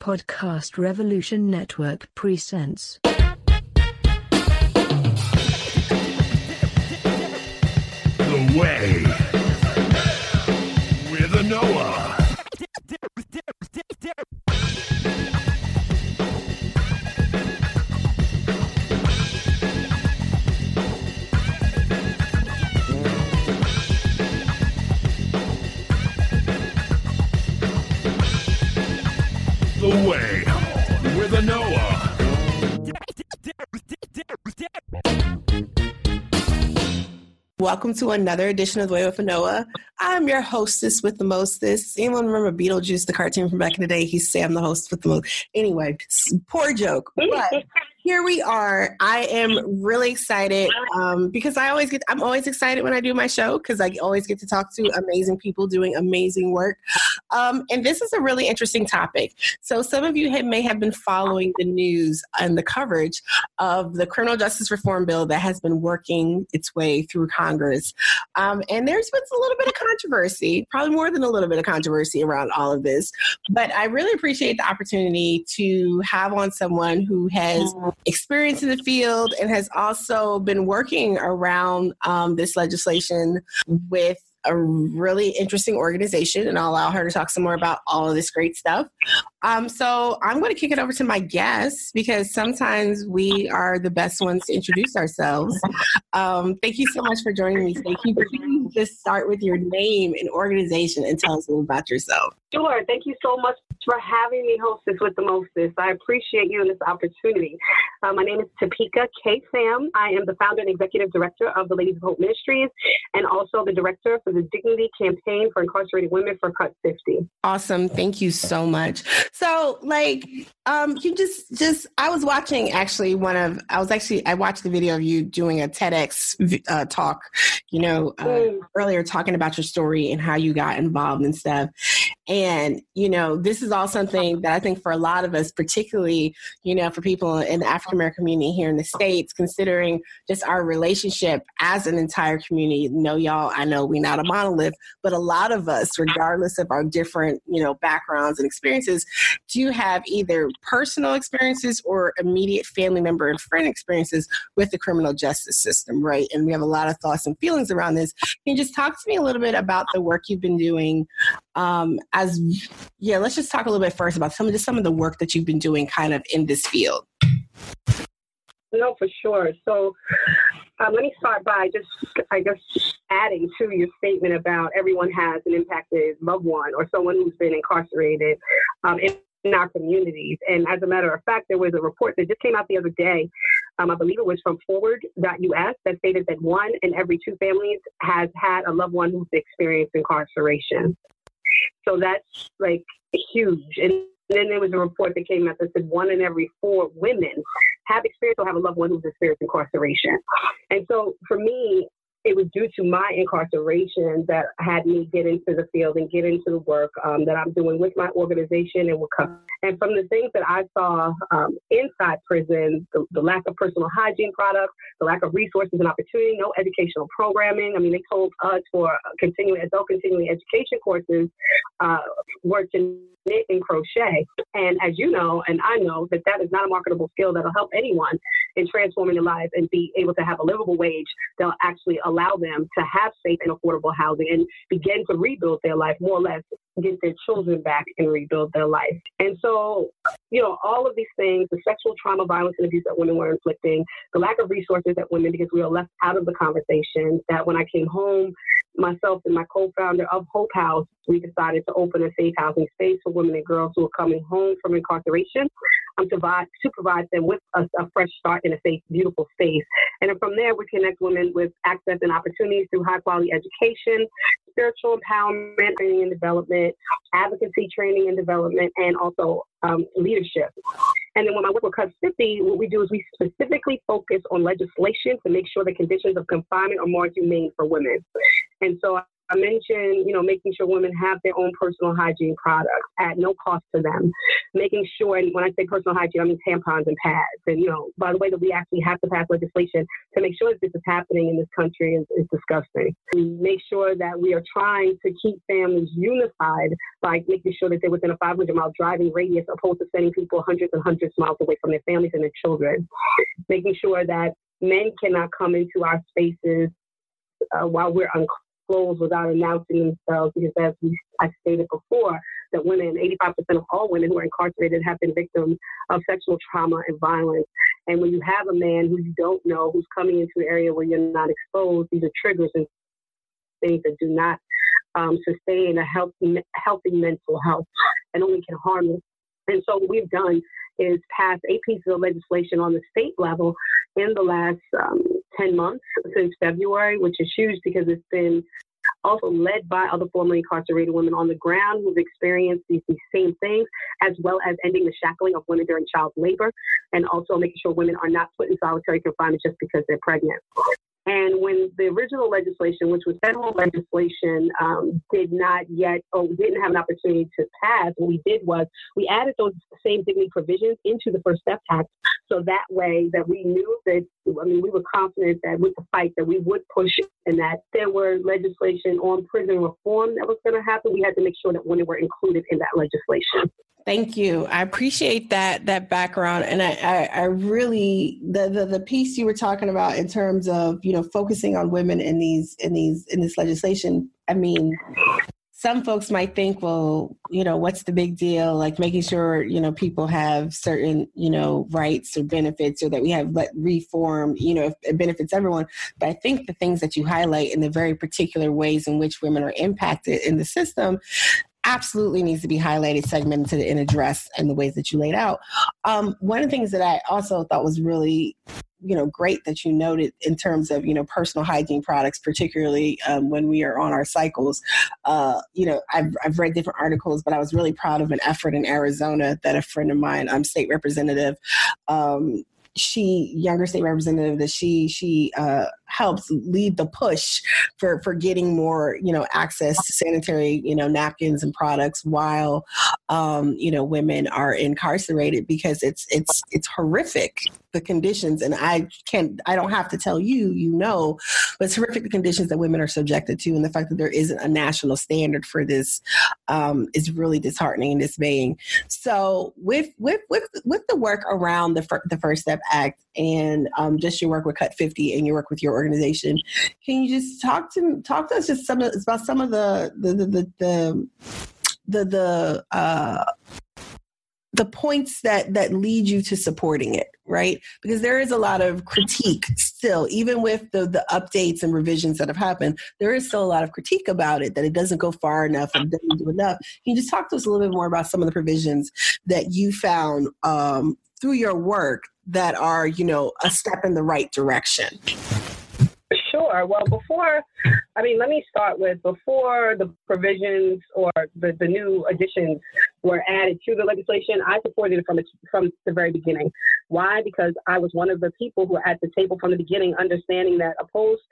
Podcast Revolution Network presents. The Way with Anoa. Welcome to another edition of The Way with Anoa. I'm your hostess with the mostest. Anyone remember Beetlejuice, the cartoon from back in the day? He's Sam, the host with the most. Anyway, poor joke. But here we are. I am really excited um, because I always get. I'm always excited when I do my show because I always get to talk to amazing people doing amazing work. Um, and this is a really interesting topic. So some of you have, may have been following the news and the coverage of the criminal justice reform bill that has been working its way through Congress. Um, and there's been a little bit of controversy, probably more than a little bit of controversy around all of this. But I really appreciate the opportunity to have on someone who has experience in the field and has also been working around um, this legislation with a really interesting organization, and I'll allow her to talk some more about all of this great stuff. Um, so I'm going to kick it over to my guests because sometimes we are the best ones to introduce ourselves. Um, thank you so much for joining me. Thank you. Please just start with your name and organization and tell us a little about yourself. Sure. Thank you so much for having me hostess with the mostest. I appreciate you and this opportunity. Uh, my name is Topeka K. Sam. I am the founder and executive director of the Ladies of Hope Ministries and also the director for the Dignity Campaign for Incarcerated Women for Cut 50. Awesome. Thank you so much. So, like, um, you just, just, I was watching actually one of, I was actually, I watched the video of you doing a TEDx uh, talk, you know, uh, mm. earlier talking about your story and how you got involved and stuff. And, you know, this is all something that I think for a lot of us, particularly, you know, for people in the African American community here in the States, considering just our relationship as an entire community. No, y'all, I know we're not a monolith, but a lot of us, regardless of our different, you know, backgrounds and experiences, do have either personal experiences or immediate family member and friend experiences with the criminal justice system, right? And we have a lot of thoughts and feelings around this. Can you just talk to me a little bit about the work you've been doing um, as yeah let's just talk a little bit first about some of just some of the work that you've been doing kind of in this field no for sure so um, let me start by just i guess adding to your statement about everyone has an impacted loved one or someone who's been incarcerated um, in, our communities. And as a matter of fact, there was a report that just came out the other day. Um, I believe it was from FWD.us that stated that one in every two families has had a loved one who's experienced incarceration. So that's like huge. And then there was a report that came out that said one in every four women have experienced or have a loved one who's experienced incarceration. And so for me, it was due to my incarceration that had me get into the field and get into the work um, that I'm doing with my organization and with and from the things that I saw um, inside prison, the, the, lack of personal hygiene products, the lack of resources and opportunity, no educational programming. I mean, they told us for continuing adult continuing education courses uh, were to knit and crochet. And as you know, and I know that that is not a marketable skill that'll help anyone in transforming their lives and be able to have a livable wage that'll actually allow them to have safe and affordable housing and begin to rebuild their life more or less get their children back and rebuild their life. And so, you know, all of these things, the sexual trauma, violence, and abuse that women were inflicting, the lack of resources that women, because we were left out of the conversation, that when I came home, myself and my co-founder of Hope House, we decided to open a safe housing space for women and girls who are coming home from incarceration to, provide, them with a, a, fresh start in a safe, beautiful space. And from there, we connect women with access and opportunities through high quality education, spiritual empowerment, training and development, advocacy training and development, and also um, leadership. And then when I work with 50, what we do is we specifically focus on legislation to make sure the conditions of confinement are more humane for women. And so I mentioned, you know, making sure women have their own personal hygiene products at no cost to them. Making sure, and when I say personal hygiene, I mean tampons and pads. And, you know, by the way, that we actually have to pass legislation to make sure that this is happening in this country is, is disgusting. Make sure that we are trying to keep families unified by making sure that they're within a 500 mile driving radius opposed to sending people hundreds and hundreds of miles away from their families and their children. Making sure that men cannot come into our spaces uh, while we're unclothed without announcing themselves because as we, I stated before, that women, 85% of all women who are incarcerated have been victims of sexual trauma and violence. And when you have a man who you don't know who's coming into an area where you're not exposed, these are triggers and things that do not um, sustain a healthy, healthy mental health and only can harm you. And so what we've done is pass eight pieces of legislation on the state level in the last um, 10 months since February, which is huge because it's been also led by other formerly incarcerated women on the ground who've experienced these, these same things, as well as ending the shackling of women during child labor, and also making sure women are not put in solitary confinement just because they're pregnant. And when the original legislation, which was federal legislation, um, did not yet or didn't have an opportunity to pass, what we did was we added those same dignity provisions into the First Step Act. So that way that we knew that, I mean, we were confident that with the fight that we would push and that there were legislation on prison reform that was going to happen. We had to make sure that women were included in that legislation. Thank you. I appreciate that that background, and I, I, I, really the, the the piece you were talking about in terms of you know focusing on women in these in these in this legislation. I mean, some folks might think, well, you know, what's the big deal? Like making sure you know people have certain you know rights or benefits, or that we have let reform, you know, it benefits everyone. But I think the things that you highlight in the very particular ways in which women are impacted in the system absolutely needs to be highlighted, segmented, and addressed in the ways that you laid out. Um, one of the things that I also thought was really you know great that you noted in terms of you know personal hygiene products particularly um, when we are on our cycles uh, you know I've, I've read different articles but i was really proud of an effort in arizona that a friend of mine i'm um, state representative um, she younger state representative that she she uh, helps lead the push for for getting more you know access to sanitary you know napkins and products while um, you know women are incarcerated because it's it's it's horrific the conditions. And i can't i don't have to tell you you know but it's horrific the conditions that women are subjected to and the fact that there isn't a national standard for this um, is really disheartening and dismaying. So with with with with the work around the, fir- the first step act and um, just your work with cut 50 and your work with your organization. Can you just talk to talk to us just some of, about some of the the the the, the the, the uh, the points that that lead you to supporting it right? Because there is a lot of critique still even with the the updates and revisions that have happened there is still a lot of critique about it that it doesn't go far enough and doesn't do enough. Can you just talk to us a little bit more about some of the provisions that you found um, through your work that are you know a step in the right direction Well, before, I mean, let me start with before the provisions or the, the new additions were added to the legislation, I supported it from, from the very beginning. Why? Because I was one of the people who were at the table from the beginning, understanding that opposed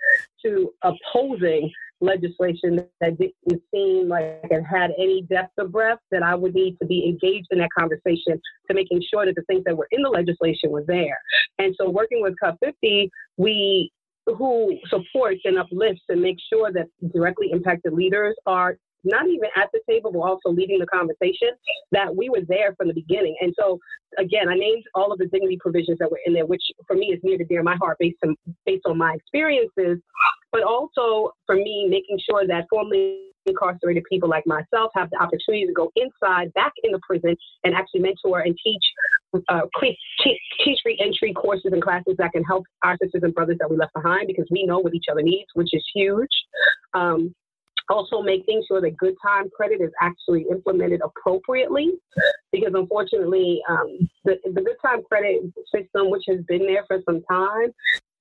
to opposing legislation that didn't seem like it had any depth of breath, that I would need to be engaged in that conversation to making sure that the things that were in the legislation were there. And so working with Cut 50, we who supports and uplifts and makes sure that directly impacted leaders are not even at the table, but also leading the conversation, that we were there from the beginning. And so, again, I named all of the dignity provisions that were in there, which for me is near to dear my heart based on, based on my experiences, but also for me, making sure that formerly incarcerated people like myself have the opportunity to go inside, back in the prison, and actually mentor and teach uh, teach, reentry courses and classes that can help our sisters and brothers that we left behind because we know what each other needs, which is huge. Um, also, making sure that good time credit is actually implemented appropriately, because unfortunately, um, the, the good time credit system, which has been there for some time,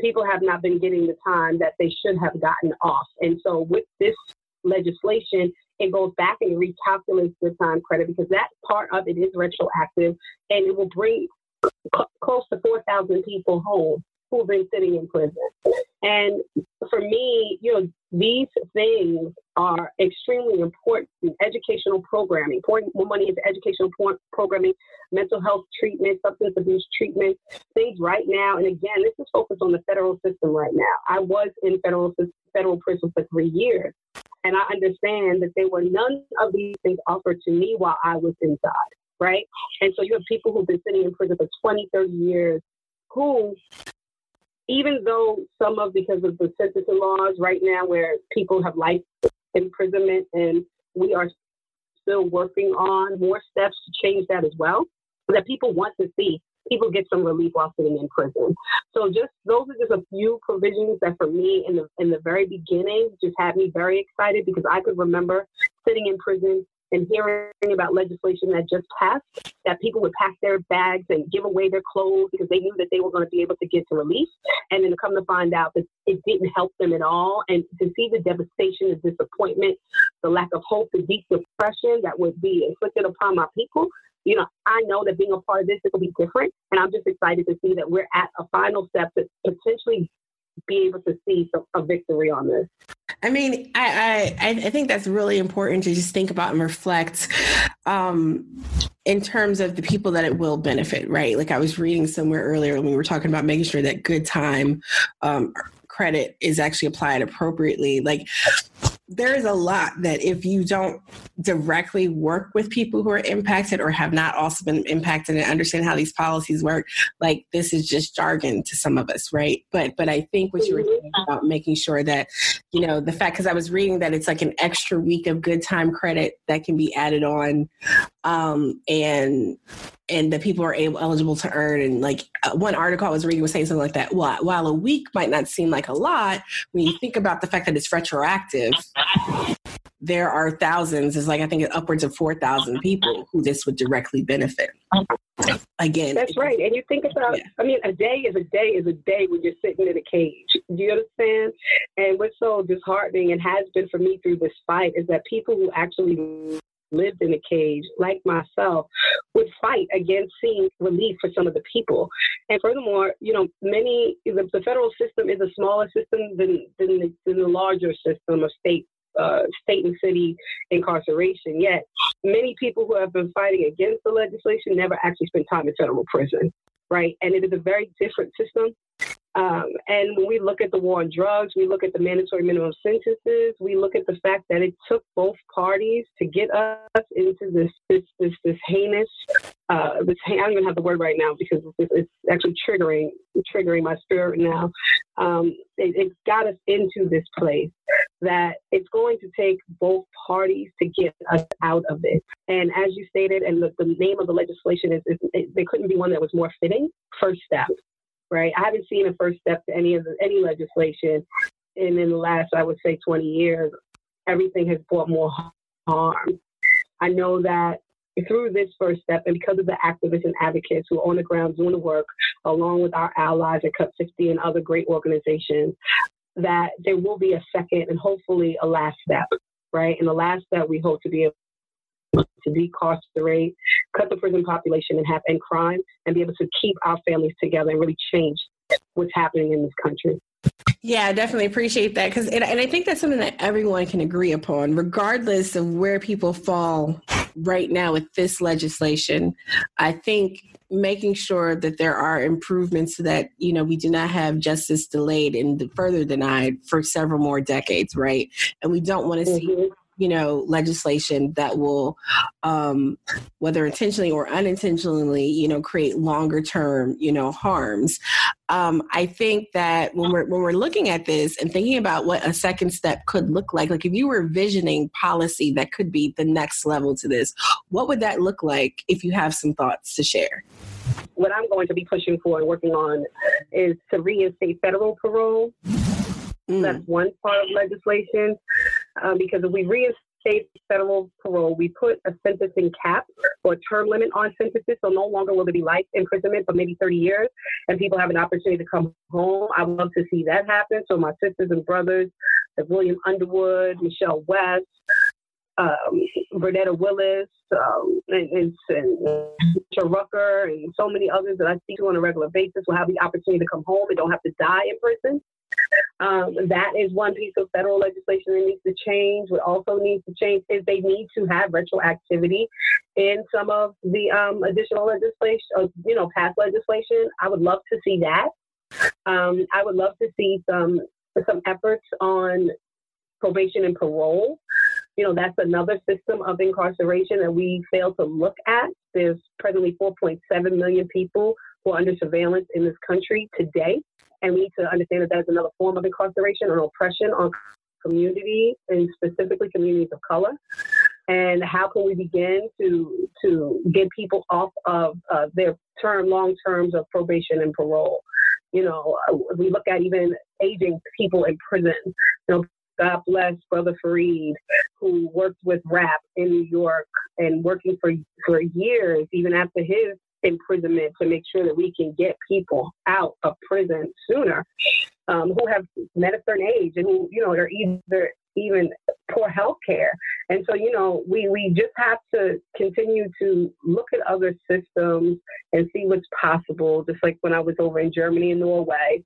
people have not been getting the time that they should have gotten off. And so, with this legislation, it goes back and recalculates the time credit because that part of it is retroactive and it will bring close to 4,000 people home who've been sitting in prison. And for me, you know, these things are extremely important. Educational programming, pouring more money into educational programming, mental health treatment, substance abuse treatment, things right now. And again, this is focused on the federal system right now. I was in federal federal prison for three years, and I understand that there were none of these things offered to me while I was inside. Right. And so you have people who've been sitting in prison for 20, 30 years who even though some of because of the sentencing laws right now where people have life imprisonment and we are still working on more steps to change that as well that people want to see people get some relief while sitting in prison so just those are just a few provisions that for me in the in the very beginning just had me very excited because i could remember sitting in prison and hearing about legislation that just passed that people would pack their bags and give away their clothes because they knew that they were going to be able to get to release. And then come to find out that it didn't help them at all. And to see the devastation, the disappointment, the lack of hope, the deep depression that would be inflicted upon my people. You know, I know that being a part of this, it will be different. And I'm just excited to see that we're at a final step to potentially be able to see some, a victory on this. I mean, I, I I think that's really important to just think about and reflect um, in terms of the people that it will benefit, right? Like I was reading somewhere earlier when we were talking about making sure that good time um, credit is actually applied appropriately. Like there is a lot that if you don't directly work with people who are impacted or have not also been impacted and understand how these policies work, like this is just jargon to some of us, right? But but I think what you were mm-hmm. talking about making sure that, you know, the fact because I was reading that it's like an extra week of good time credit that can be added on um, and and that people are able, eligible to earn. And like uh, one article I was reading was saying something like that. While, while a week might not seem like a lot, when you think about the fact that it's retroactive, there are thousands, it's like I think upwards of 4,000 people who this would directly benefit. Again, that's right. And you think about, yeah. I mean, a day is a day is a day when you're sitting in a cage. Do you understand? And what's so disheartening and has been for me through this fight is that people who actually lived in a cage, like myself, would fight against seeing relief for some of the people. And furthermore, you know, many the, the federal system is a smaller system than than the, than the larger system of state uh, state and city incarceration. Yet, many people who have been fighting against the legislation never actually spent time in federal prison, right? And it is a very different system. Um, and when we look at the war on drugs, we look at the mandatory minimum sentences. We look at the fact that it took both parties to get us into this this this, this heinous. Uh, this, I don't even have the word right now because it's, it's actually triggering triggering my spirit now. Um, it, it got us into this place that it's going to take both parties to get us out of it. And as you stated, and the, the name of the legislation is, is it, there couldn't be one that was more fitting. First step right? I haven't seen a first step to any of the, any legislation, and in the last, I would say, 20 years, everything has brought more harm. I know that through this first step, and because of the activists and advocates who are on the ground doing the work, along with our allies at Cut 60 and other great organizations, that there will be a second and hopefully a last step, right? And the last step we hope to be able to decarcerate, cut the prison population in half, and crime, and be able to keep our families together and really change what's happening in this country. Yeah, I definitely appreciate that because, and, and I think that's something that everyone can agree upon, regardless of where people fall right now with this legislation. I think making sure that there are improvements so that you know we do not have justice delayed and further denied for several more decades, right? And we don't want to mm-hmm. see you know legislation that will um, whether intentionally or unintentionally you know create longer term you know harms um, i think that when we're when we're looking at this and thinking about what a second step could look like like if you were visioning policy that could be the next level to this what would that look like if you have some thoughts to share what i'm going to be pushing for and working on is to reinstate federal parole Mm. That's one part of legislation. Um, because if we reinstate federal parole, we put a sentencing cap or term limit on sentences. So no longer will there be life imprisonment, but maybe 30 years, and people have an opportunity to come home. I would love to see that happen. So my sisters and brothers, like William Underwood, Michelle West, um, Bernetta Willis, um, and, and, and Rucker, and so many others that I to on a regular basis will have the opportunity to come home and don't have to die in prison Um, that is one piece of federal legislation that needs to change. What also needs to change is they need to have retroactivity in some of the um, additional legislation, or, you know, past legislation. I would love to see that. Um, I would love to see some some efforts on probation and parole. You know, that's another system of incarceration that we fail to look at. There's presently 4.7 million people who are under surveillance in this country today. And we need to understand that that's another form of incarceration or oppression on community and specifically communities of color. And how can we begin to to get people off of uh, their term, long terms of probation and parole? You know, we look at even aging people in prison. You know, God bless Brother Farid, who worked with RAPP in New York and working for for years, even after his imprisonment, to make sure that we can get people out of prison sooner, um, who have met a certain age and who you know are either even poor health care. And so, you know, we, we just have to continue to look at other systems and see what's possible. Just like when I was over in Germany and Norway,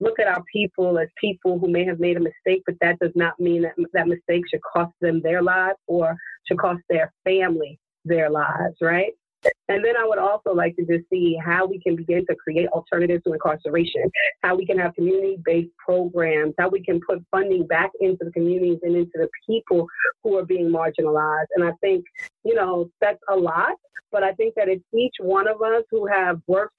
look at our people as people who may have made a mistake, but that does not mean that that mistake should cost them their lives or should cost their family their lives, right? And then I would also like to just see how we can begin to create alternatives to incarceration, how we can have community based programs, how we can put funding back into the communities and into the people who are being marginalized. And I think, you know, that's a lot, but I think that it's each one of us who have worked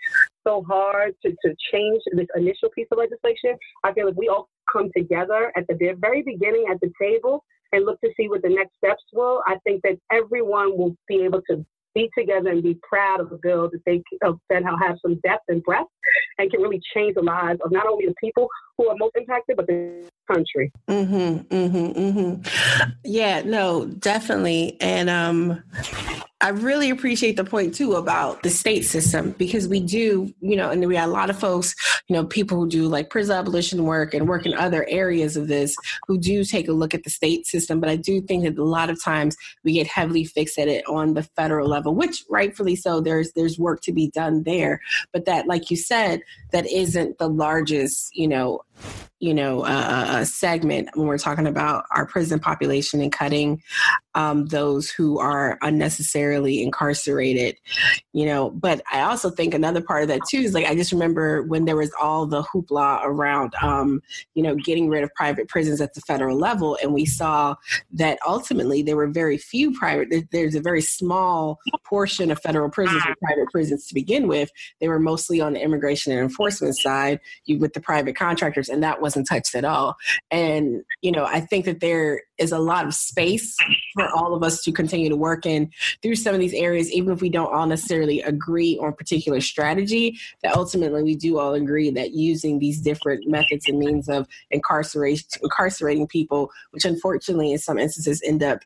so hard to, to change this initial piece of legislation. I feel like we all come together at the very beginning at the table and look to see what the next steps will, I think that everyone will be able to be together and be proud of a bill that they that have some depth and breadth and can really change the lives of not only the people who are most impacted, but the country. Mm-hmm, mm-hmm, mm-hmm. Yeah, no, definitely. And um, I really appreciate the point too about the state system because we do, you know, and we have a lot of folks, you know, people who do like prison abolition work and work in other areas of this who do take a look at the state system. But I do think that a lot of times we get heavily fixated on the federal level, which rightfully so. There's there's work to be done there, but that, like you said, that isn't the largest, you know, you know uh, segment when we're talking about our prison population and cutting um, those who are unnecessarily incarcerated you know but i also think another part of that too is like i just remember when there was all the hoopla around um, you know getting rid of private prisons at the federal level and we saw that ultimately there were very few private there's a very small portion of federal prisons and private prisons to begin with. They were mostly on the immigration and enforcement side with the private contractors and that wasn't touched at all. And you know i think that there is a lot of space for all of us to continue to work in through some of these areas even if we don't all necessarily agree on particular strategy that ultimately we do all agree that using these different methods and means of incarceration incarcerating people which unfortunately in some instances end up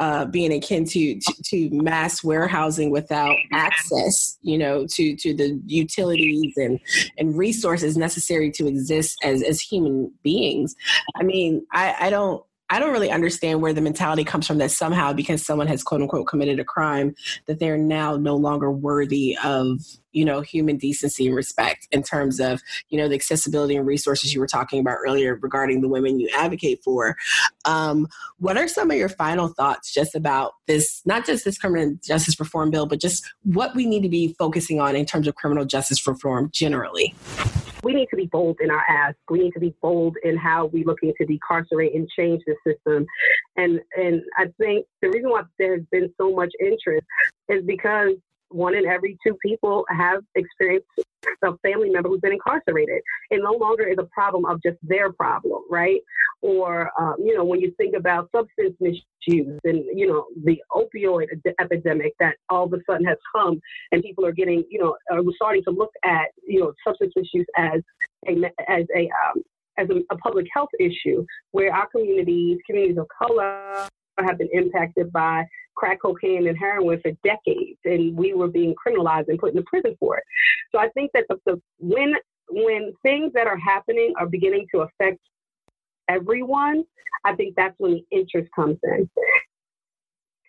uh, being akin to, to, to mass warehousing without access you know to to the utilities and and resources necessary to exist as as human beings. I mean i i don't I don't really understand where the mentality comes from that somehow because someone has quote unquote committed a crime that they're now no longer worthy of you know human decency and respect in terms of you know the accessibility and resources you were talking about earlier regarding the women you advocate for um, what are some of your final thoughts just about this not just this criminal justice reform bill but just what we need to be focusing on in terms of criminal justice reform generally we need to be bold in our ask. We need to be bold in how we're looking to decarcerate and change the system. And and I think the reason why there's been so much interest is because one in every two people have experienced a family member who's been incarcerated. It no longer is a problem of just their problem, right? Or, um, you know, when you think about substance misuse and, you know, the opioid epidemic that all of a sudden has come and people are getting, you know, are starting to look at, you know, substance misuse as a, as a, um, as a, a public health issue where our communities, communities of color, have been impacted by crack cocaine and heroin for decades, and we were being criminalized and put in the prison for it. So I think that the, the when when things that are happening are beginning to affect everyone, I think that's when the interest comes in.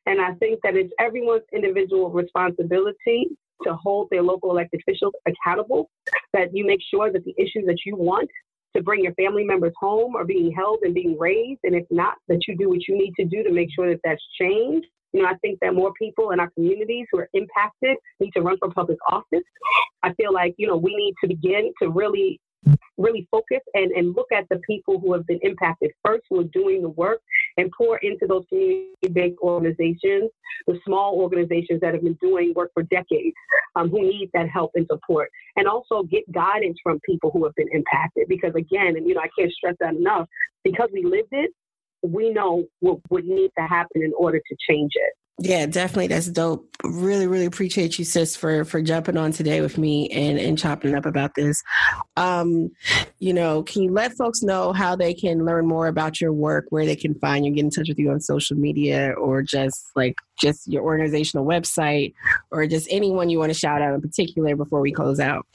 And I think that it's everyone's individual responsibility to hold their local elected officials accountable, that you make sure that the issues that you want to bring your family members home are being held and being raised, and if not, that you do what you need to do to make sure that that's changed. You know, I think that more people in our communities who are impacted need to run for public office. I feel like, you know, we need to begin to really really focus and, and look at the people who have been impacted first, who are doing the work, and pour into those community-based organizations, the small organizations that have been doing work for decades, um, who need that help and support, and also get guidance from people who have been impacted. Because again, and you know, I can't stress that enough, because we lived it, we know what would need to happen in order to change it. Yeah, definitely. That's dope. Really, really appreciate you, sis, for for jumping on today with me and and chopping up about this. Um, you know, can you let folks know how they can learn more about your work, where they can find you, get in touch with you on social media, or just like just your organizational website, or just anyone you want to shout out in particular before we close out?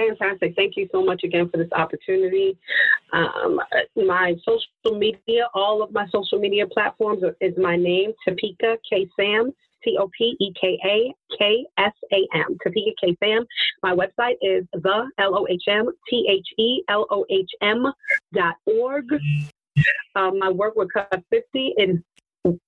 Fantastic. Thank you so much again for this opportunity. Um, my social media, all of my social media platforms is my name, Topeka K Sam, T O P E K A K S A M, Topeka K Sam. My website is the L O H M T H E L O H M dot org. Um, my work with Cut 50 is,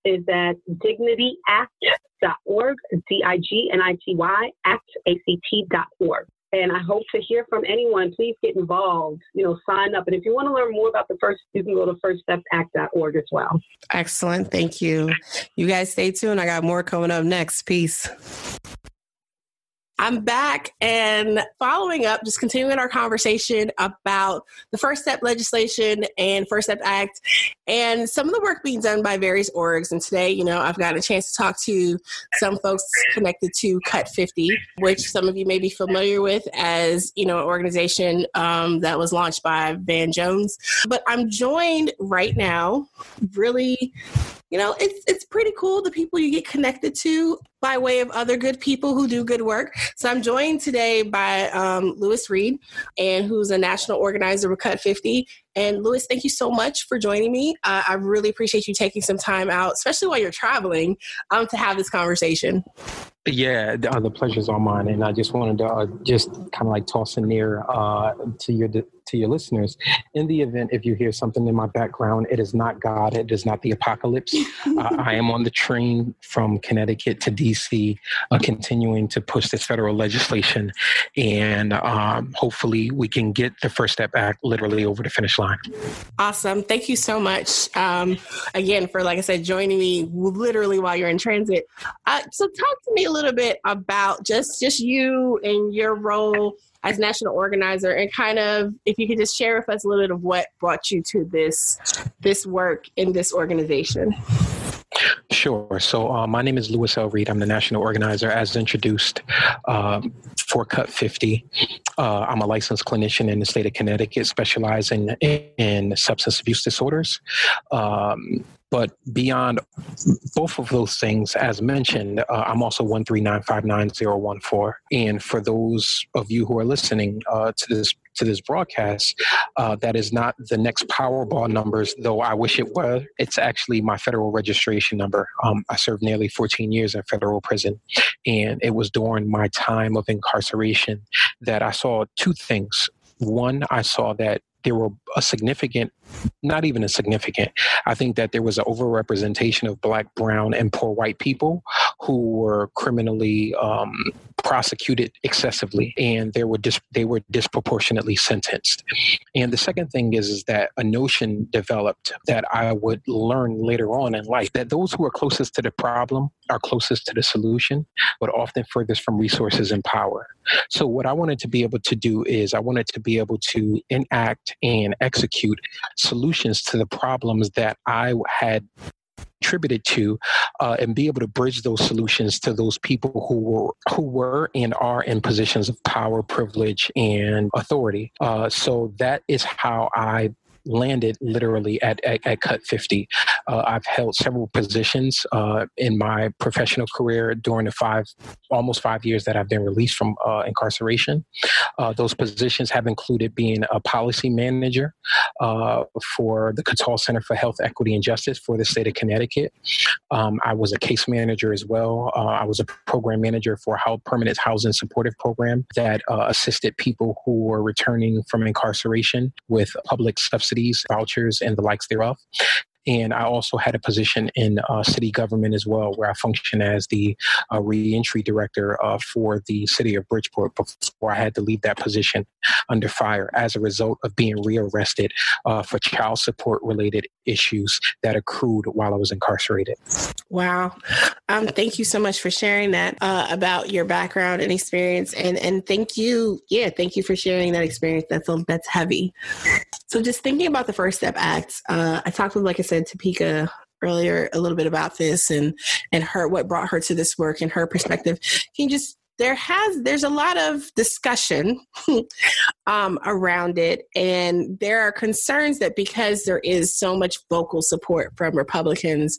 is at dignityact.org, D I G N I T Y, act, A C T dot org and I hope to hear from anyone. Please get involved. You know, sign up. And if you want to learn more about the first, you can go to firststepact.org as well. Excellent. Thank you. You guys stay tuned. I got more coming up next. Peace. I'm back and following up, just continuing our conversation about the First Step legislation and First Step Act and some of the work being done by various orgs. And today, you know, I've gotten a chance to talk to some folks connected to Cut 50, which some of you may be familiar with as, you know, an organization um, that was launched by Van Jones. But I'm joined right now, really you know it's it's pretty cool the people you get connected to by way of other good people who do good work. So i'm joined today by um, louis reed and who's a national organizer with cut 50 and louis thank you so much for joining me. Uh, i really appreciate you taking some time out especially while you're traveling um, to have this conversation. Yeah, the, uh, the pleasure's all mine, and I just wanted to uh, just kind of like toss in there uh, to your to your listeners. In the event if you hear something in my background, it is not God. It is not the apocalypse. uh, I am on the train from Connecticut to DC, uh, continuing to push this federal legislation, and um, hopefully we can get the First Step Act literally over the finish line. Awesome! Thank you so much um, again for, like I said, joining me literally while you're in transit. Uh, so, talk to me a little bit about just just you and your role as national organizer and kind of if you could just share with us a little bit of what brought you to this this work in this organization Sure. So, uh, my name is Louis L. Reed. I'm the national organizer, as introduced, uh, for Cut 50. Uh, I'm a licensed clinician in the state of Connecticut, specializing in, in substance abuse disorders. Um, but beyond both of those things, as mentioned, uh, I'm also 1395914. And for those of you who are listening uh, to this to this broadcast, uh, that is not the next Powerball numbers, though I wish it were. It's actually my federal registration number. Um, I served nearly 14 years in federal prison, and it was during my time of incarceration that I saw two things. One, I saw that there were a significant, not even a significant, I think that there was an overrepresentation of black, brown, and poor white people who were criminally um, prosecuted excessively, and they were dis- they were disproportionately sentenced. And the second thing is is that a notion developed that I would learn later on in life that those who are closest to the problem are closest to the solution, but often furthest from resources and power. So what I wanted to be able to do is I wanted to be able to enact and execute solutions to the problems that I had contributed to uh, and be able to bridge those solutions to those people who were who were and are in positions of power privilege and authority. Uh, so that is how i landed literally at, at, at cut 50 Uh, I've held several positions uh, in my professional career during the five, almost five years that I've been released from uh, incarceration. Uh, those positions have included being a policy manager uh, for the Katal Center for Health, Equity, and Justice for the state of Connecticut. Um, I was a case manager as well. I was a program manager for a permanent housing supportive program that assisted people who were returning from incarceration with public subsidies, vouchers, and the likes thereof. And I also had a position in uh, city government as well, where I function as the uh, reentry director uh, for the city of Bridgeport before I had to leave that position under fire as a result of being rearrested uh, for child support related issues that accrued while I was incarcerated. Wow. Um, thank you so much for sharing that uh, about your background and experience. And, and thank you. Yeah, thank you for sharing that experience. That's, that's heavy. So just thinking about the First Step Act, uh, I talked with, like I said, Topeka earlier a little bit about this and and her what brought her to this work and her perspective. Can you just there has there's a lot of discussion um, around it and there are concerns that because there is so much vocal support from republicans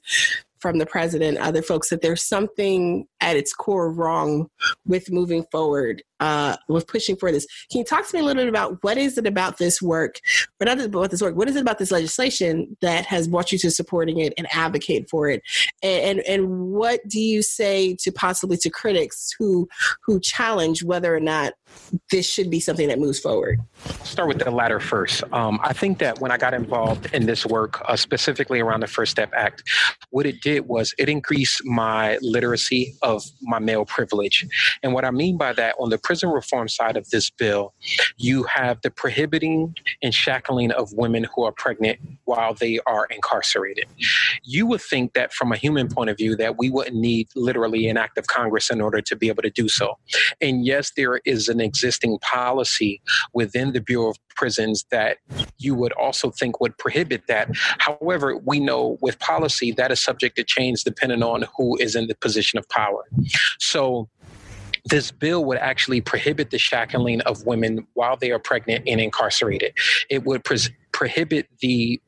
from the president, other folks, that there's something at its core wrong with moving forward, uh, with pushing for this. Can you talk to me a little bit about what is it about this work, but not about this work, what is it about this legislation that has brought you to supporting it and advocate for it? And, and, and what do you say to possibly to critics who who challenge whether or not this should be something that moves forward? Start with the latter first. Um, I think that when I got involved in this work, uh, specifically around the First Step Act, what it did was it increased my literacy of my male privilege. And what I mean by that, on the prison reform side of this bill, you have the prohibiting and shackling of women who are pregnant while they are incarcerated. You would think that from a human point of view that we wouldn't need literally an act of Congress in order to be able to do so. And yes, there is an existing policy within the Bureau of Prisons that you would also think would prohibit that. However, we know with policy that is subject to change depending on who is in the position of power. So this bill would actually prohibit the shackling of women while they are pregnant and incarcerated. It would prohibit the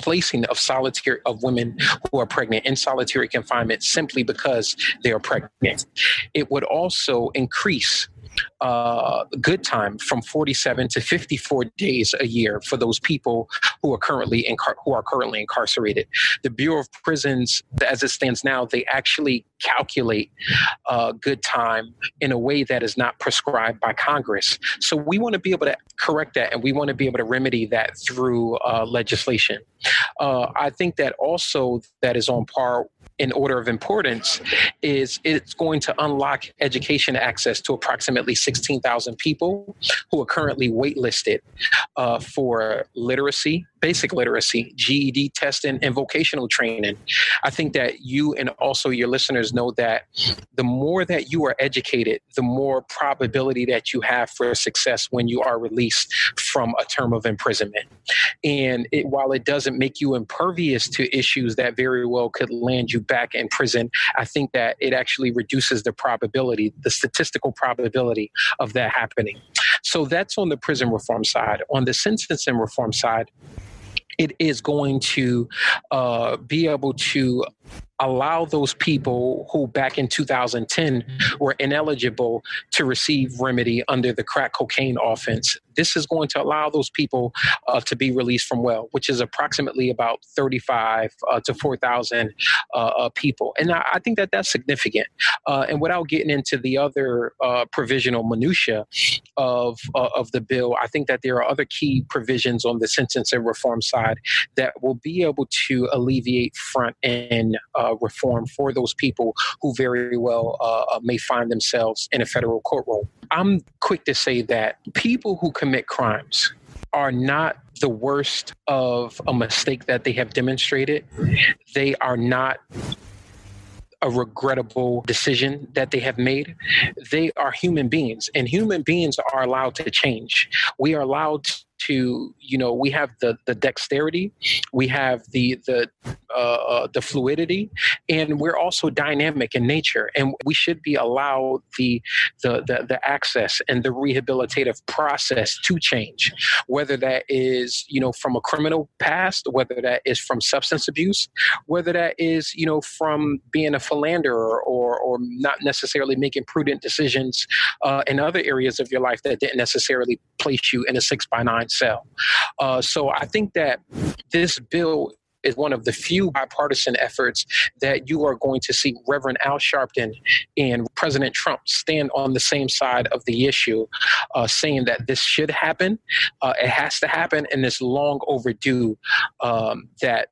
placing of solitary of women who are pregnant in solitary confinement simply because they are pregnant. It would also increase uh, good time from 47 to 54 days a year for those people who are currently incar- who are currently incarcerated. The Bureau of Prisons, as it stands now, they actually calculate uh, good time in a way that is not prescribed by Congress. So we want to be able to correct that, and we want to be able to remedy that through uh, legislation. Uh, I think that also that is on par in order of importance is it's going to unlock education access to approximately 16,000 people who are currently waitlisted uh, for literacy, basic literacy, GED testing, and vocational training. I think that you and also your listeners know that the more that you are educated, the more probability that you have for success when you are released from a term of imprisonment. And it, while it doesn't make you impervious to issues that very well could land you back in prison, I think that it actually reduces the probability, the statistical probability of that happening. So that's on the prison reform side. On the sentencing reform side, it is going to uh, be able to allow those people who back in 2010 were ineligible to receive remedy under the crack cocaine offense. This is going to allow those people uh, to be released from well, which is approximately about 35 uh, to 4,000 uh, uh, people. And I, I, think that that's significant. Uh, and without getting into the other uh, provisional minutia of, of the bill, I think that there are other key provisions on the sentencing reform side that will be able to alleviate front end uh, reform for those people who very well uh, uh, may find themselves in a federal courtroom. I'm quick to say that people who commit crimes are not the worst of a mistake that they have demonstrated. They are not a regrettable decision that they have made. They are human beings, and human beings are allowed to change. We are allowed to you know we have the the dexterity we have the the uh, uh, the fluidity and we're also dynamic in nature and we should be allowed the, the the the access and the rehabilitative process to change whether that is you know from a criminal past whether that is from substance abuse whether that is you know from being a philanderer or or not necessarily making prudent decisions uh, in other areas of your life that didn't necessarily place you in a six by nine Uh, so I think that this bill is one of the few bipartisan efforts that you are going to see Reverend Al Sharpton and President Trump stand on the same side of the issue, uh, saying that this should happen, uh, it has to happen, and it's long overdue um, that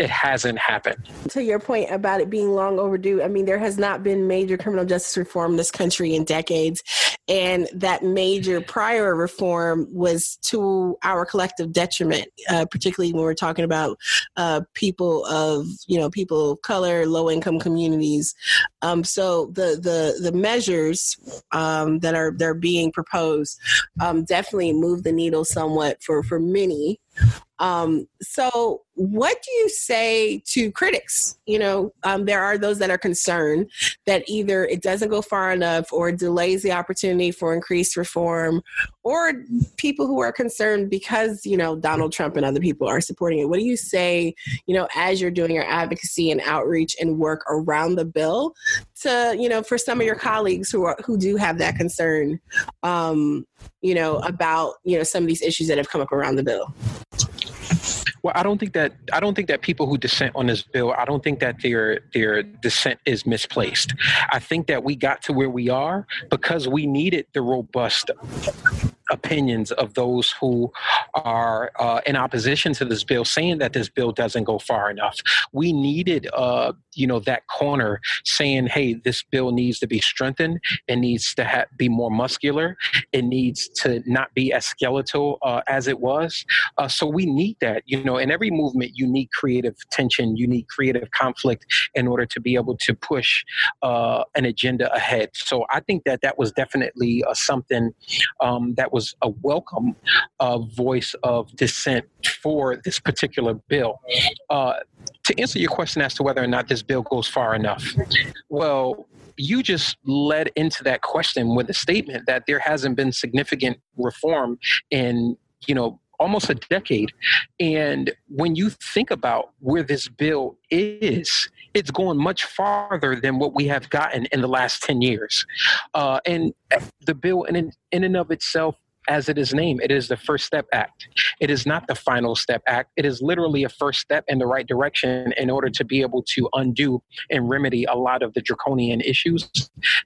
it hasn't happened. To your point about it being long overdue, I mean, there has not been major criminal justice reform in this country in decades. And that major prior reform was to our collective detriment, uh, particularly when we're talking about uh, people of, you know, people of color, low income communities. Um, so the, the, the measures um, that are, they're being proposed um, definitely move the needle somewhat for, for many. Um, so, what do you say to critics? You know, um, there are those that are concerned that either it doesn't go far enough or delays the opportunity for increased reform, or people who are concerned because, you know, Donald Trump and other people are supporting it. What do you say, you know, as you're doing your advocacy and outreach and work around the bill to, you know, for some of your colleagues who are who do have that concern, um, you know, about, you know, some of these issues that have come up around the bill? Well, I don't think that I don't think that people who dissent on this bill, I don't think that their their dissent is misplaced. I think that we got to where we are because we needed the robust opinions of those who are uh, in opposition to this bill, saying that this bill doesn't go far enough. We needed, uh, you know, that corner saying, "Hey, this bill needs to be strengthened. It needs to ha- be more muscular. It needs to not be as skeletal uh, as it was." Uh, so we need that, you know. In every movement, you need creative tension, you need creative conflict in order to be able to push uh, an agenda ahead. So I think that that was definitely uh, something um, that was was a welcome uh, voice of dissent for this particular bill. Uh, to answer your question as to whether or not this bill goes far enough, well, you just led into that question with a statement that there hasn't been significant reform in, you know, almost a decade. And when you think about where this bill is, it's going much farther than what we have gotten in the last 10 years. Uh, and the bill, in, in and of itself, as it is named. It is the First Step Act. It is not the Final Step Act. It is literally a first step in the right direction in order to be able to undo and remedy a lot of the draconian issues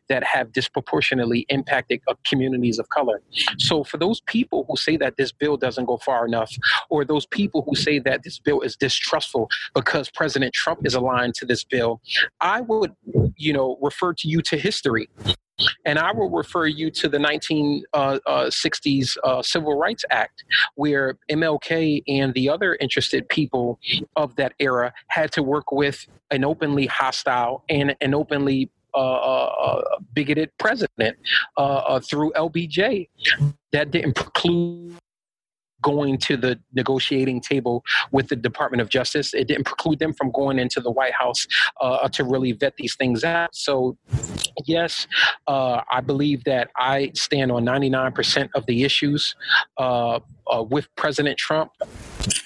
that have disproportionately impacted uh, communities of color. So, for those people who say that this bill doesn't go far enough, or those people who say that this bill is distrustful because President Trump is aligned to this bill, I would, you know, refer to you to history. And I will refer you to the 1960s uh, uh, Civil Rights Act, where MLK and the other interested people of that era had to work with an openly hostile and an openly uh, uh, uh bigoted president uh, through LBJ. That didn't preclude going to the negotiating table with the Department of Justice. It didn't preclude them from going into the White House uh, to really vet these things out. So, yes, uh, I believe that I stand on 99% of the issues uh, uh, with President Trump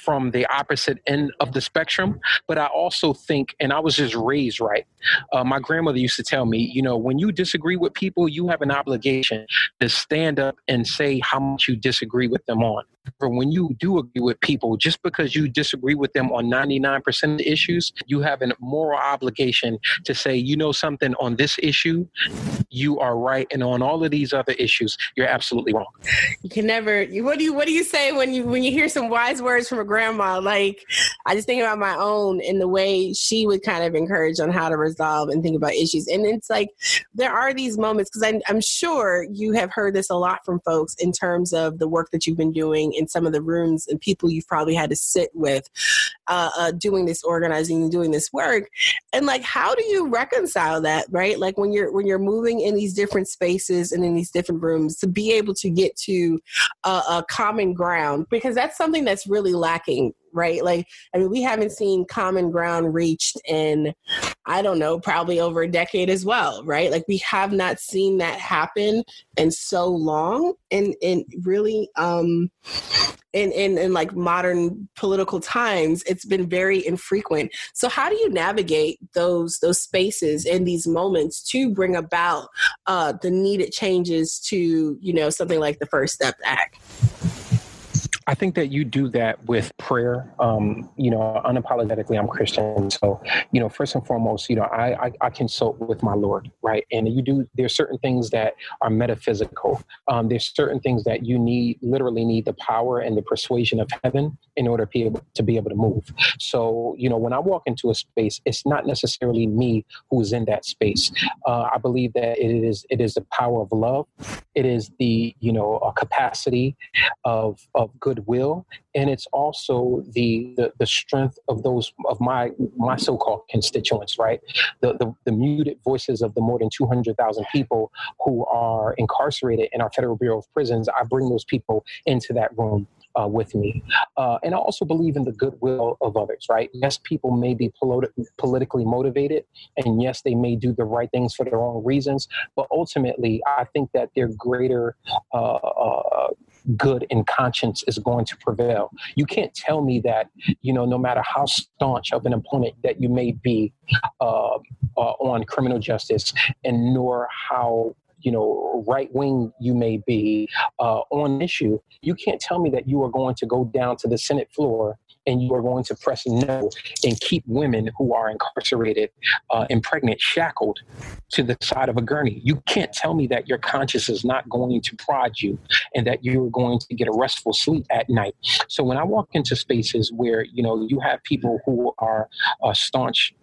from the opposite end of the spectrum. But I also think, and I was just raised right. Uh, my grandmother used to tell me, you know, when you disagree with people, you have an obligation to stand up and say how much you disagree with them on. When you do agree with people, just because you disagree with them on 99% of issues, you have a moral obligation to say, you know, something on this issue, you are right, and on all of these other issues, you're absolutely wrong. You can never. What do you What do you say when you when you hear some wise words from a grandma? Like I just think about my own and the way she would kind of encourage on how to resolve and think about issues. And it's like there are these moments because I'm sure you have heard this a lot from folks in terms of the work that you've been doing in some of the rooms and people you've probably had to sit with uh, uh, doing this organizing and doing this work. And like, how do you reconcile that? Right? Like when you're when you're moving in these different spaces and in these different rooms to be able to get to a, a common ground because that's something that's really lacking right? Like i mean we haven't seen common ground reached in i don't know probably over a decade as well right? Like we have not seen that happen in so long and and really um in, in in like modern political times. It's been very infrequent. So how do you navigate those those spaces and these moments to bring about uh the needed changes to you know something like the first step act I think that you do that with prayer. Um, you know, unapologetically, I'm Christian. So, you know, first and foremost, you know, I, I, I consult with my Lord, right? And you do, there's certain things that are metaphysical. Um, there's certain things that you need, literally need the power and the persuasion of heaven in order to be able to, be able to move. So, you know, when I walk into a space, it's not necessarily me who's in that space. Uh, I believe that it is, it is the power of love. It is the, you know, capacity of, of good goodwill and it's also the, the, the strength of those of my my so-called constituents right the, the, the muted voices of the more than 200000 people who are incarcerated in our federal bureau of prisons i bring those people into that room uh, with me. Uh, and I also believe in the goodwill of others, right? Yes, people may be politi- politically motivated, and yes, they may do the right things for their own reasons, but ultimately, I think that their greater uh, uh good in conscience is going to prevail. You can't tell me that, you know, no matter how staunch of an opponent that you may be uh, uh, on criminal justice, and nor how you know right wing you may be uh, on issue you can't tell me that you are going to go down to the senate floor and you are going to press no and keep women who are incarcerated uh, and pregnant shackled to the side of a gurney. You can't tell me that your conscience is not going to prod you and that you're going to get a restful sleep at night. So when I walk into spaces where you know you have people who are uh, staunch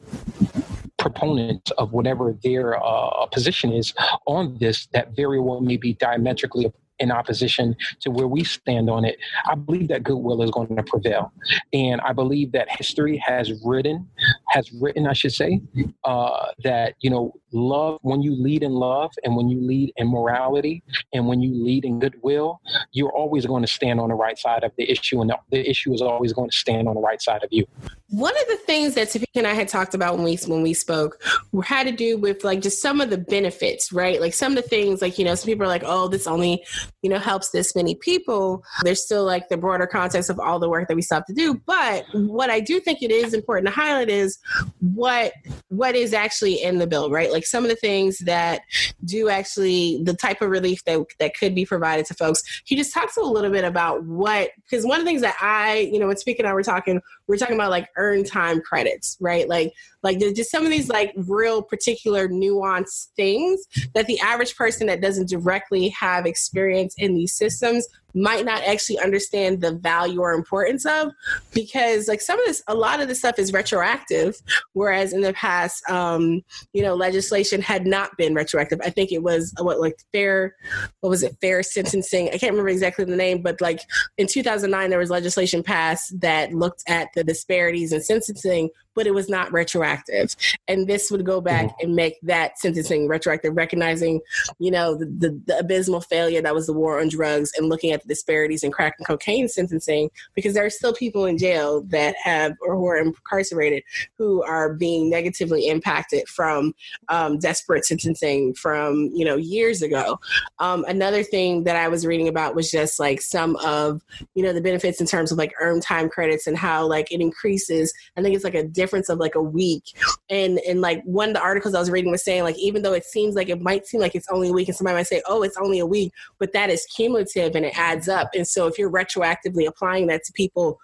proponents of whatever their uh, position is on this that very well may be diametrically in opposition to where we stand on it, I believe that goodwill is going to prevail. And I believe that history has written, has written, I should say, uh, that, you know, love, when you lead in love and when you lead in morality and when you lead in goodwill, you're always going to stand on the right side of the issue and the, the issue is always going to stand on the right side of you. One of the things that Topeka and I had talked about when we when we spoke had to do with like just some of the benefits, right? Like some of the things, like you know, some people are like, "Oh, this only you know helps this many people." There's still like the broader context of all the work that we still have to do. But what I do think it is important to highlight is what what is actually in the bill, right? Like some of the things that do actually the type of relief that that could be provided to folks. He just talks a little bit about what because one of the things that I, you know, when speaking, I were talking, we're talking about like earn time credits, right? Like like there's just some of these like real particular nuanced things that the average person that doesn't directly have experience in these systems might not actually understand the value or importance of because like some of this a lot of this stuff is retroactive whereas in the past um you know legislation had not been retroactive. I think it was what like fair what was it? Fair sentencing. I can't remember exactly the name but like in 2009 there was legislation passed that looked at the disparities in sentencing but it was not retroactive. And this would go back mm-hmm. and make that sentencing retroactive, recognizing, you know, the, the, the, abysmal failure that was the war on drugs and looking at the disparities in crack and cocaine sentencing, because there are still people in jail that have or who are incarcerated who are being negatively impacted from um, desperate sentencing from, you know, years ago. Um, another thing that I was reading about was just like some of, you know, the benefits in terms of like earned time credits and how like it increases. I think it's like a different difference of like a week. And and like one of the articles I was reading was saying like even though it seems like it might seem like it's only a week, and somebody might say, oh, it's only a week, but that is cumulative and it adds up. And so if you're retroactively applying that to people,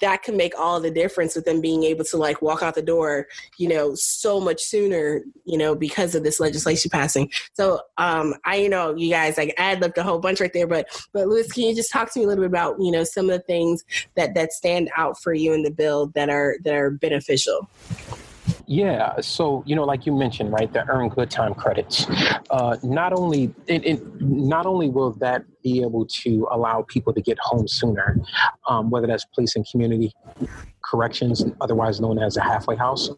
that can make all the difference with them being able to like walk out the door, you know, so much sooner, you know, because of this legislation passing. So um I you know you guys like ad libbed a whole bunch right there, but but Louis, can you just talk to me a little bit about you know some of the things that that stand out for you in the bill that are that are beneficial beneficial? Yeah, so you know, like you mentioned, right, the earn good time credits. Uh, not only it, it, not only will that be able to allow people to get home sooner, um, whether that's placing community corrections, otherwise known as a halfway house,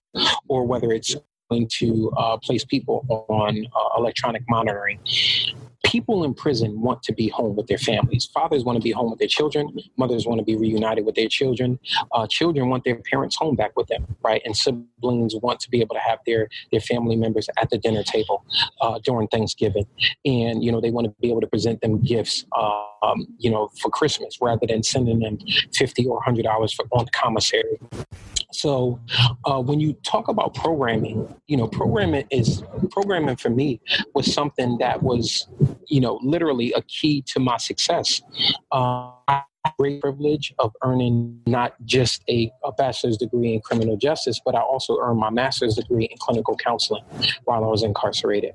or whether it's going to uh, place people on uh, electronic monitoring. People in prison want to be home with their families. Fathers want to be home with their children. Mothers want to be reunited with their children. Uh, children want their parents home back with them, right? And siblings want to be able to have their their family members at the dinner table uh, during Thanksgiving, and you know they want to be able to present them gifts, um, you know, for Christmas rather than sending them fifty or hundred dollars for on the commissary. So uh, when you talk about programming, you know, programming is programming for me was something that was, you know, literally a key to my success. Uh, great privilege of earning not just a, a, bachelor's degree in criminal justice, but I also earned my master's degree in clinical counseling while I was incarcerated.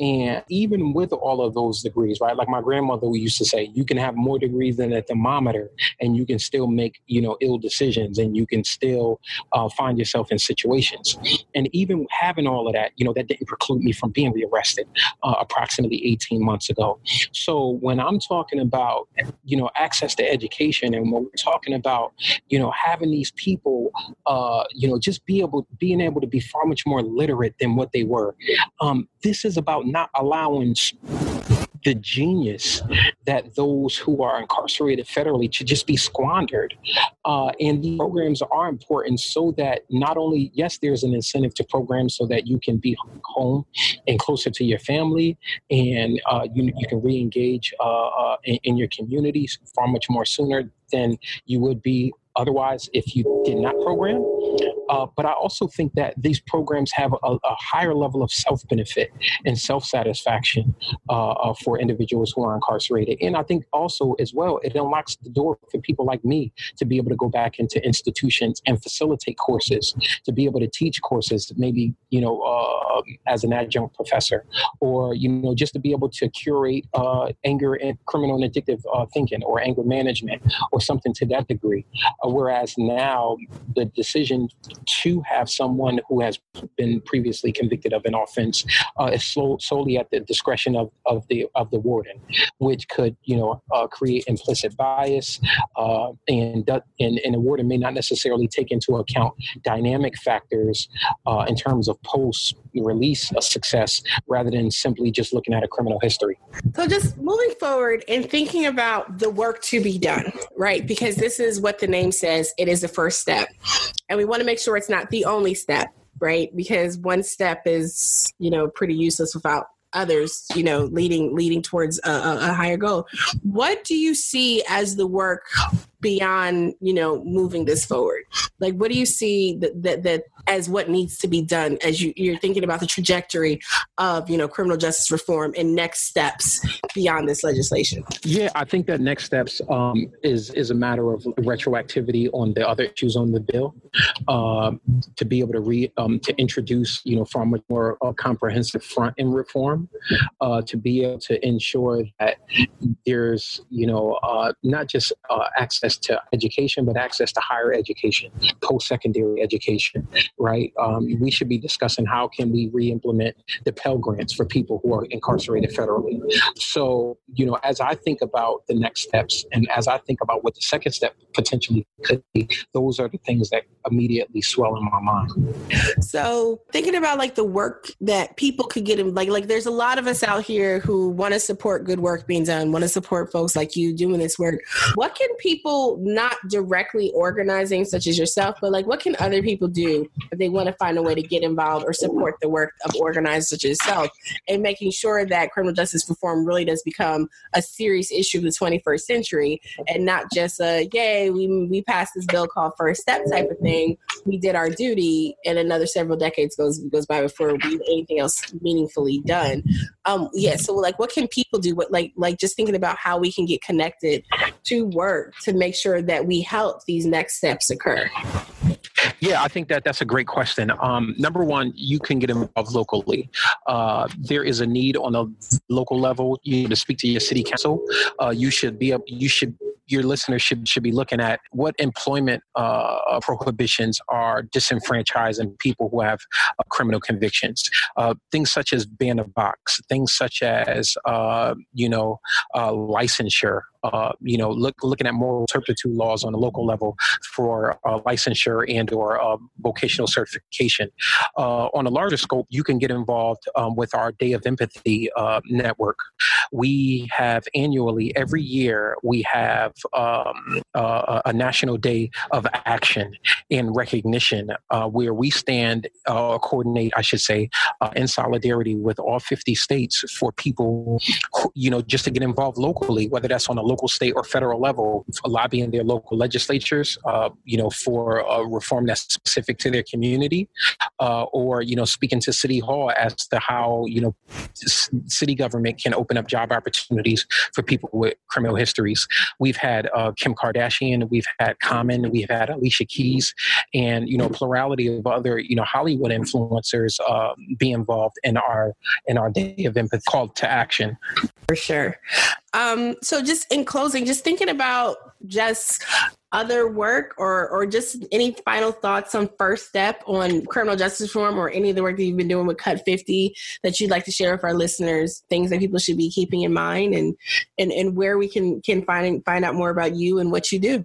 And even with all of those degrees, right, like my grandmother used to say, you can have more degrees than a thermometer, and you can still make you know ill decisions, and you can still uh, find yourself in situations. And even having all of that, you know, that didn't preclude me from being rearrested uh, approximately 18 months ago. So when I'm talking about you know access to education education and when we're talking about you know having these people uh, you know just be able being able to be far much more literate than what they were. Um, this is about not allowing the genius that those who are incarcerated federally should just be squandered. Uh, and the programs are important so that not only, yes, there's an incentive to program so that you can be home and closer to your family and uh, you, you can re engage uh, uh, in, in your communities far much more sooner than you would be otherwise if you did not program. Uh, but I also think that these programs have a, a higher level of self benefit and self satisfaction uh, uh, for individuals who are incarcerated. And I think also, as well, it unlocks the door for people like me to be able to go back into institutions and facilitate courses, to be able to teach courses, maybe, you know, uh, as an adjunct professor, or, you know, just to be able to curate uh, anger and criminal and addictive uh, thinking or anger management or something to that degree. Whereas now the decision to have someone who has been previously convicted of an offense uh, is slow, solely at the discretion of, of the of the warden, which could you know uh, create implicit bias, uh, and, and and the warden may not necessarily take into account dynamic factors uh, in terms of post release a success, rather than simply just looking at a criminal history. So just moving forward and thinking about the work to be done, right? Because this is what the name says. It is the first step, and we want to make sure it's not the only step, right? Because one step is, you know, pretty useless without others you know leading leading towards a, a, higher goal what do you see as the work beyond you know moving this forward? Like what do you see that that, that as what needs to be done as you, you're thinking about the trajectory of you know criminal justice reform and next steps beyond this legislation? Yeah i think that next steps um, is is a matter of retroactivity on the other issues on the bill uh, to be able to re um, to introduce you know far more uh, comprehensive front end reform uh, to be able to ensure that there's you know uh, not just uh, access to education but access to higher education post-secondary education right? Um, we should be discussing how can we re-implement the Pell Grants for people who are incarcerated federally. So, you know, as I think about the next steps and as I think about what the second step potentially could be, those are the things that immediately swell in my mind. So, thinking about like the work that people could get in, like, like there's a lot of us out here who want to support good work being done, want to support folks like you doing this work. What can people not directly organizing, such as yourself, but like what can other people do if they want to find a way to get involved or support the work of organizers such as yourself? And making sure that criminal justice reform really does become a serious issue of the 21st century and not just a yay we, we passed this bill called first step type of thing. We did our duty and another several decades goes goes by before we anything else meaningfully done. Um yeah so like what can people do? What like like just thinking about how we can get connected to work to make sure that we help these next steps occur yeah, I think that that's a great question. Um, number one, you can get involved locally. Uh, there is a need on a local level. You need to speak to your city council. Uh, you should be. You should your listeners should, should be looking at what employment uh, prohibitions are disenfranchising people who have uh, criminal convictions. Uh, things such as ban of box, things such as, uh, you know, uh, licensure uh, you know, look, looking at moral turpitude laws on a local level for licensure and or uh, vocational certification. Uh, on a larger scope, you can get involved um, with our Day of Empathy uh, network. We have annually, every year, we have um, uh, a national day of action and recognition where we stand, coordinate, I should say, in solidarity with all 50 states for people, who, you know, just to get involved locally, whether that's on a local, state, or federal level, lobbying their local legislatures, uh, you know, for a reform that's specific to their community, uh, or you know, speaking to City Hall as to how you know, city government can open up job opportunities for people with criminal histories. We've had uh, Kim Kardashian, we've had Common, we've had Alicia Keys, and you know, plurality of other you know Hollywood influencers uh, be involved in our in our day of empathy called to action. For sure. Um, so just in closing, just thinking about just other work or or just any final thoughts on first step on criminal justice reform or any of the work that you've been doing with cut 50 that you'd like to share with our listeners things that people should be keeping in mind and and, and where we can can find find out more about you and what you do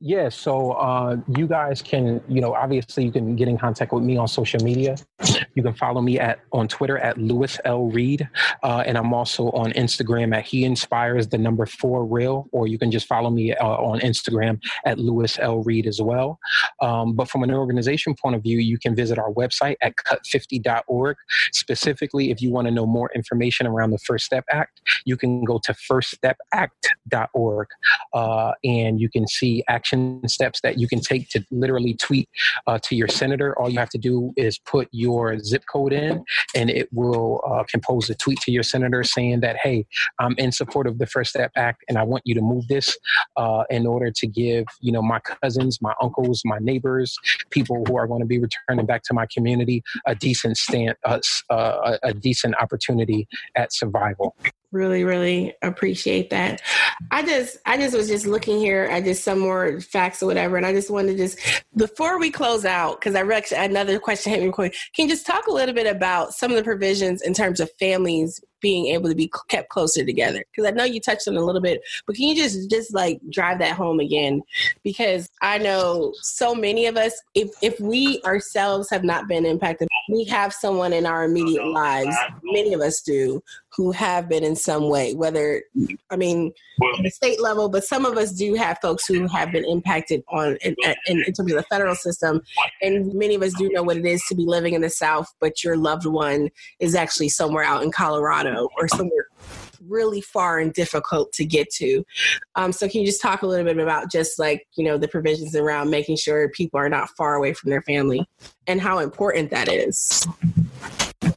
yeah, so uh, you guys can, you know, obviously you can get in contact with me on social media. You can follow me at on Twitter at Louis L Reed, uh, and I'm also on Instagram at He Inspires the number four real, or you can just follow me uh, on Instagram at Louis L Reed as well. Um, but from an organization point of view, you can visit our website at cut50.org. Specifically, if you want to know more information around the First Step Act, you can go to firststepact.org, uh, and you can see action steps that you can take to literally tweet uh, to your senator. All you have to do is put your zip code in, and it will uh, compose a tweet to your senator saying that, hey, I'm in support of the First Step Act, and I want you to move this uh, in order to give, you know, my cousins, my uncles, my neighbors, people who are going to be returning back to my community, a decent stand, uh, uh, a decent opportunity at survival. Really really appreciate that i just i just was just looking here at just some more facts or whatever and i just wanted to just before we close out because i read another question hit me quick. Can you just talk a little bit about some of the provisions in terms of families being able to be kept closer together? Because i know you touched on a little bit but can you just just like drive that home again? Because i know so many of us if if we ourselves have not been impacted we have someone in our immediate lives many of us do who have been in some way whether i mean at the state level but some of us do have folks who have been impacted on in, in, in terms of the federal system and many of us do know what it is to be living in the south but your loved one is actually somewhere out in colorado or somewhere really far and difficult to get to. Um, so can you just talk a little bit about just like, you know, the provisions around making sure people are not far away from their family and how important that is?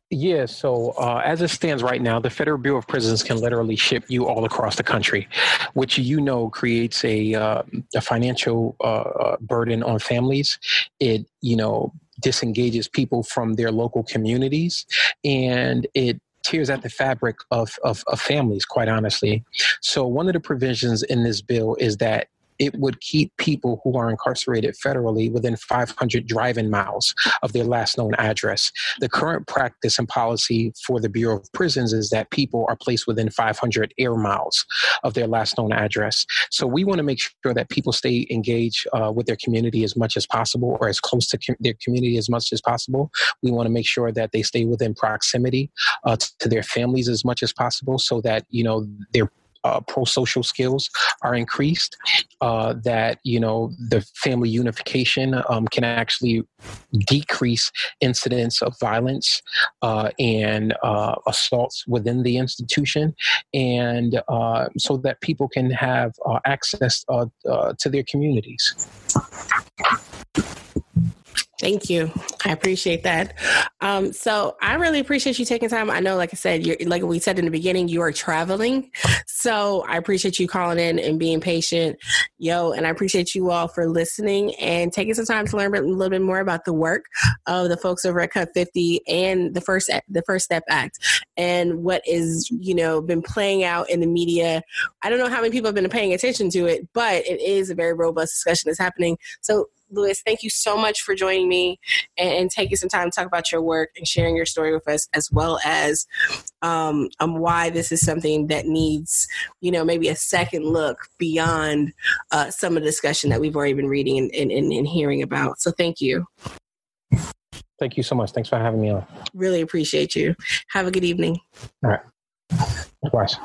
Yeah, so uh, as it stands right now, the Federal Bureau of Prisons can literally ship you all across the country, which you know creates a, uh, a financial uh, uh burden on families. It, you know, disengages people from their local communities and it tears at the fabric of, of, of families, quite honestly. So, one of the provisions in this bill is that it would keep people who are incarcerated federally within 500 driving miles of their last known address. The current practice and policy for the Bureau of Prisons is that people are placed within 500 air miles of their last known address. So we want to make sure that people stay engaged uh, with their community as much as possible or as close to com- their community as much as possible. We want to make sure that they stay within proximity uh, to their families as much as possible so that, you know, they're uh, pro-social skills are increased, uh, that you know the family unification um, can actually decrease incidents of violence uh, and uh, assaults within the institution, and uh, so that people can have uh, access to their communities. Thank you. I appreciate that. Um, so I really appreciate you taking time. I know, like I said, you're, like we said in the beginning, you are traveling. So I appreciate you calling in and being patient, yo. And I appreciate you all for listening and taking some time to learn a little bit more about the work of the folks over at Cut 50 and the first the First Step Act and what is you know been playing out in the media. I don't know how many people have been paying attention to it, but it is a very robust discussion that's happening. So Louis, thank you so much for joining me and, and, taking some time to talk about your work and sharing your story with us, as well as um, um, why this is something that needs, you know, maybe a second look beyond uh, some of the discussion that we've already been reading and, and, and hearing about. So thank you. Thank you so much. Thanks for having me on. Really appreciate you. Have a good evening. All right. Likewise.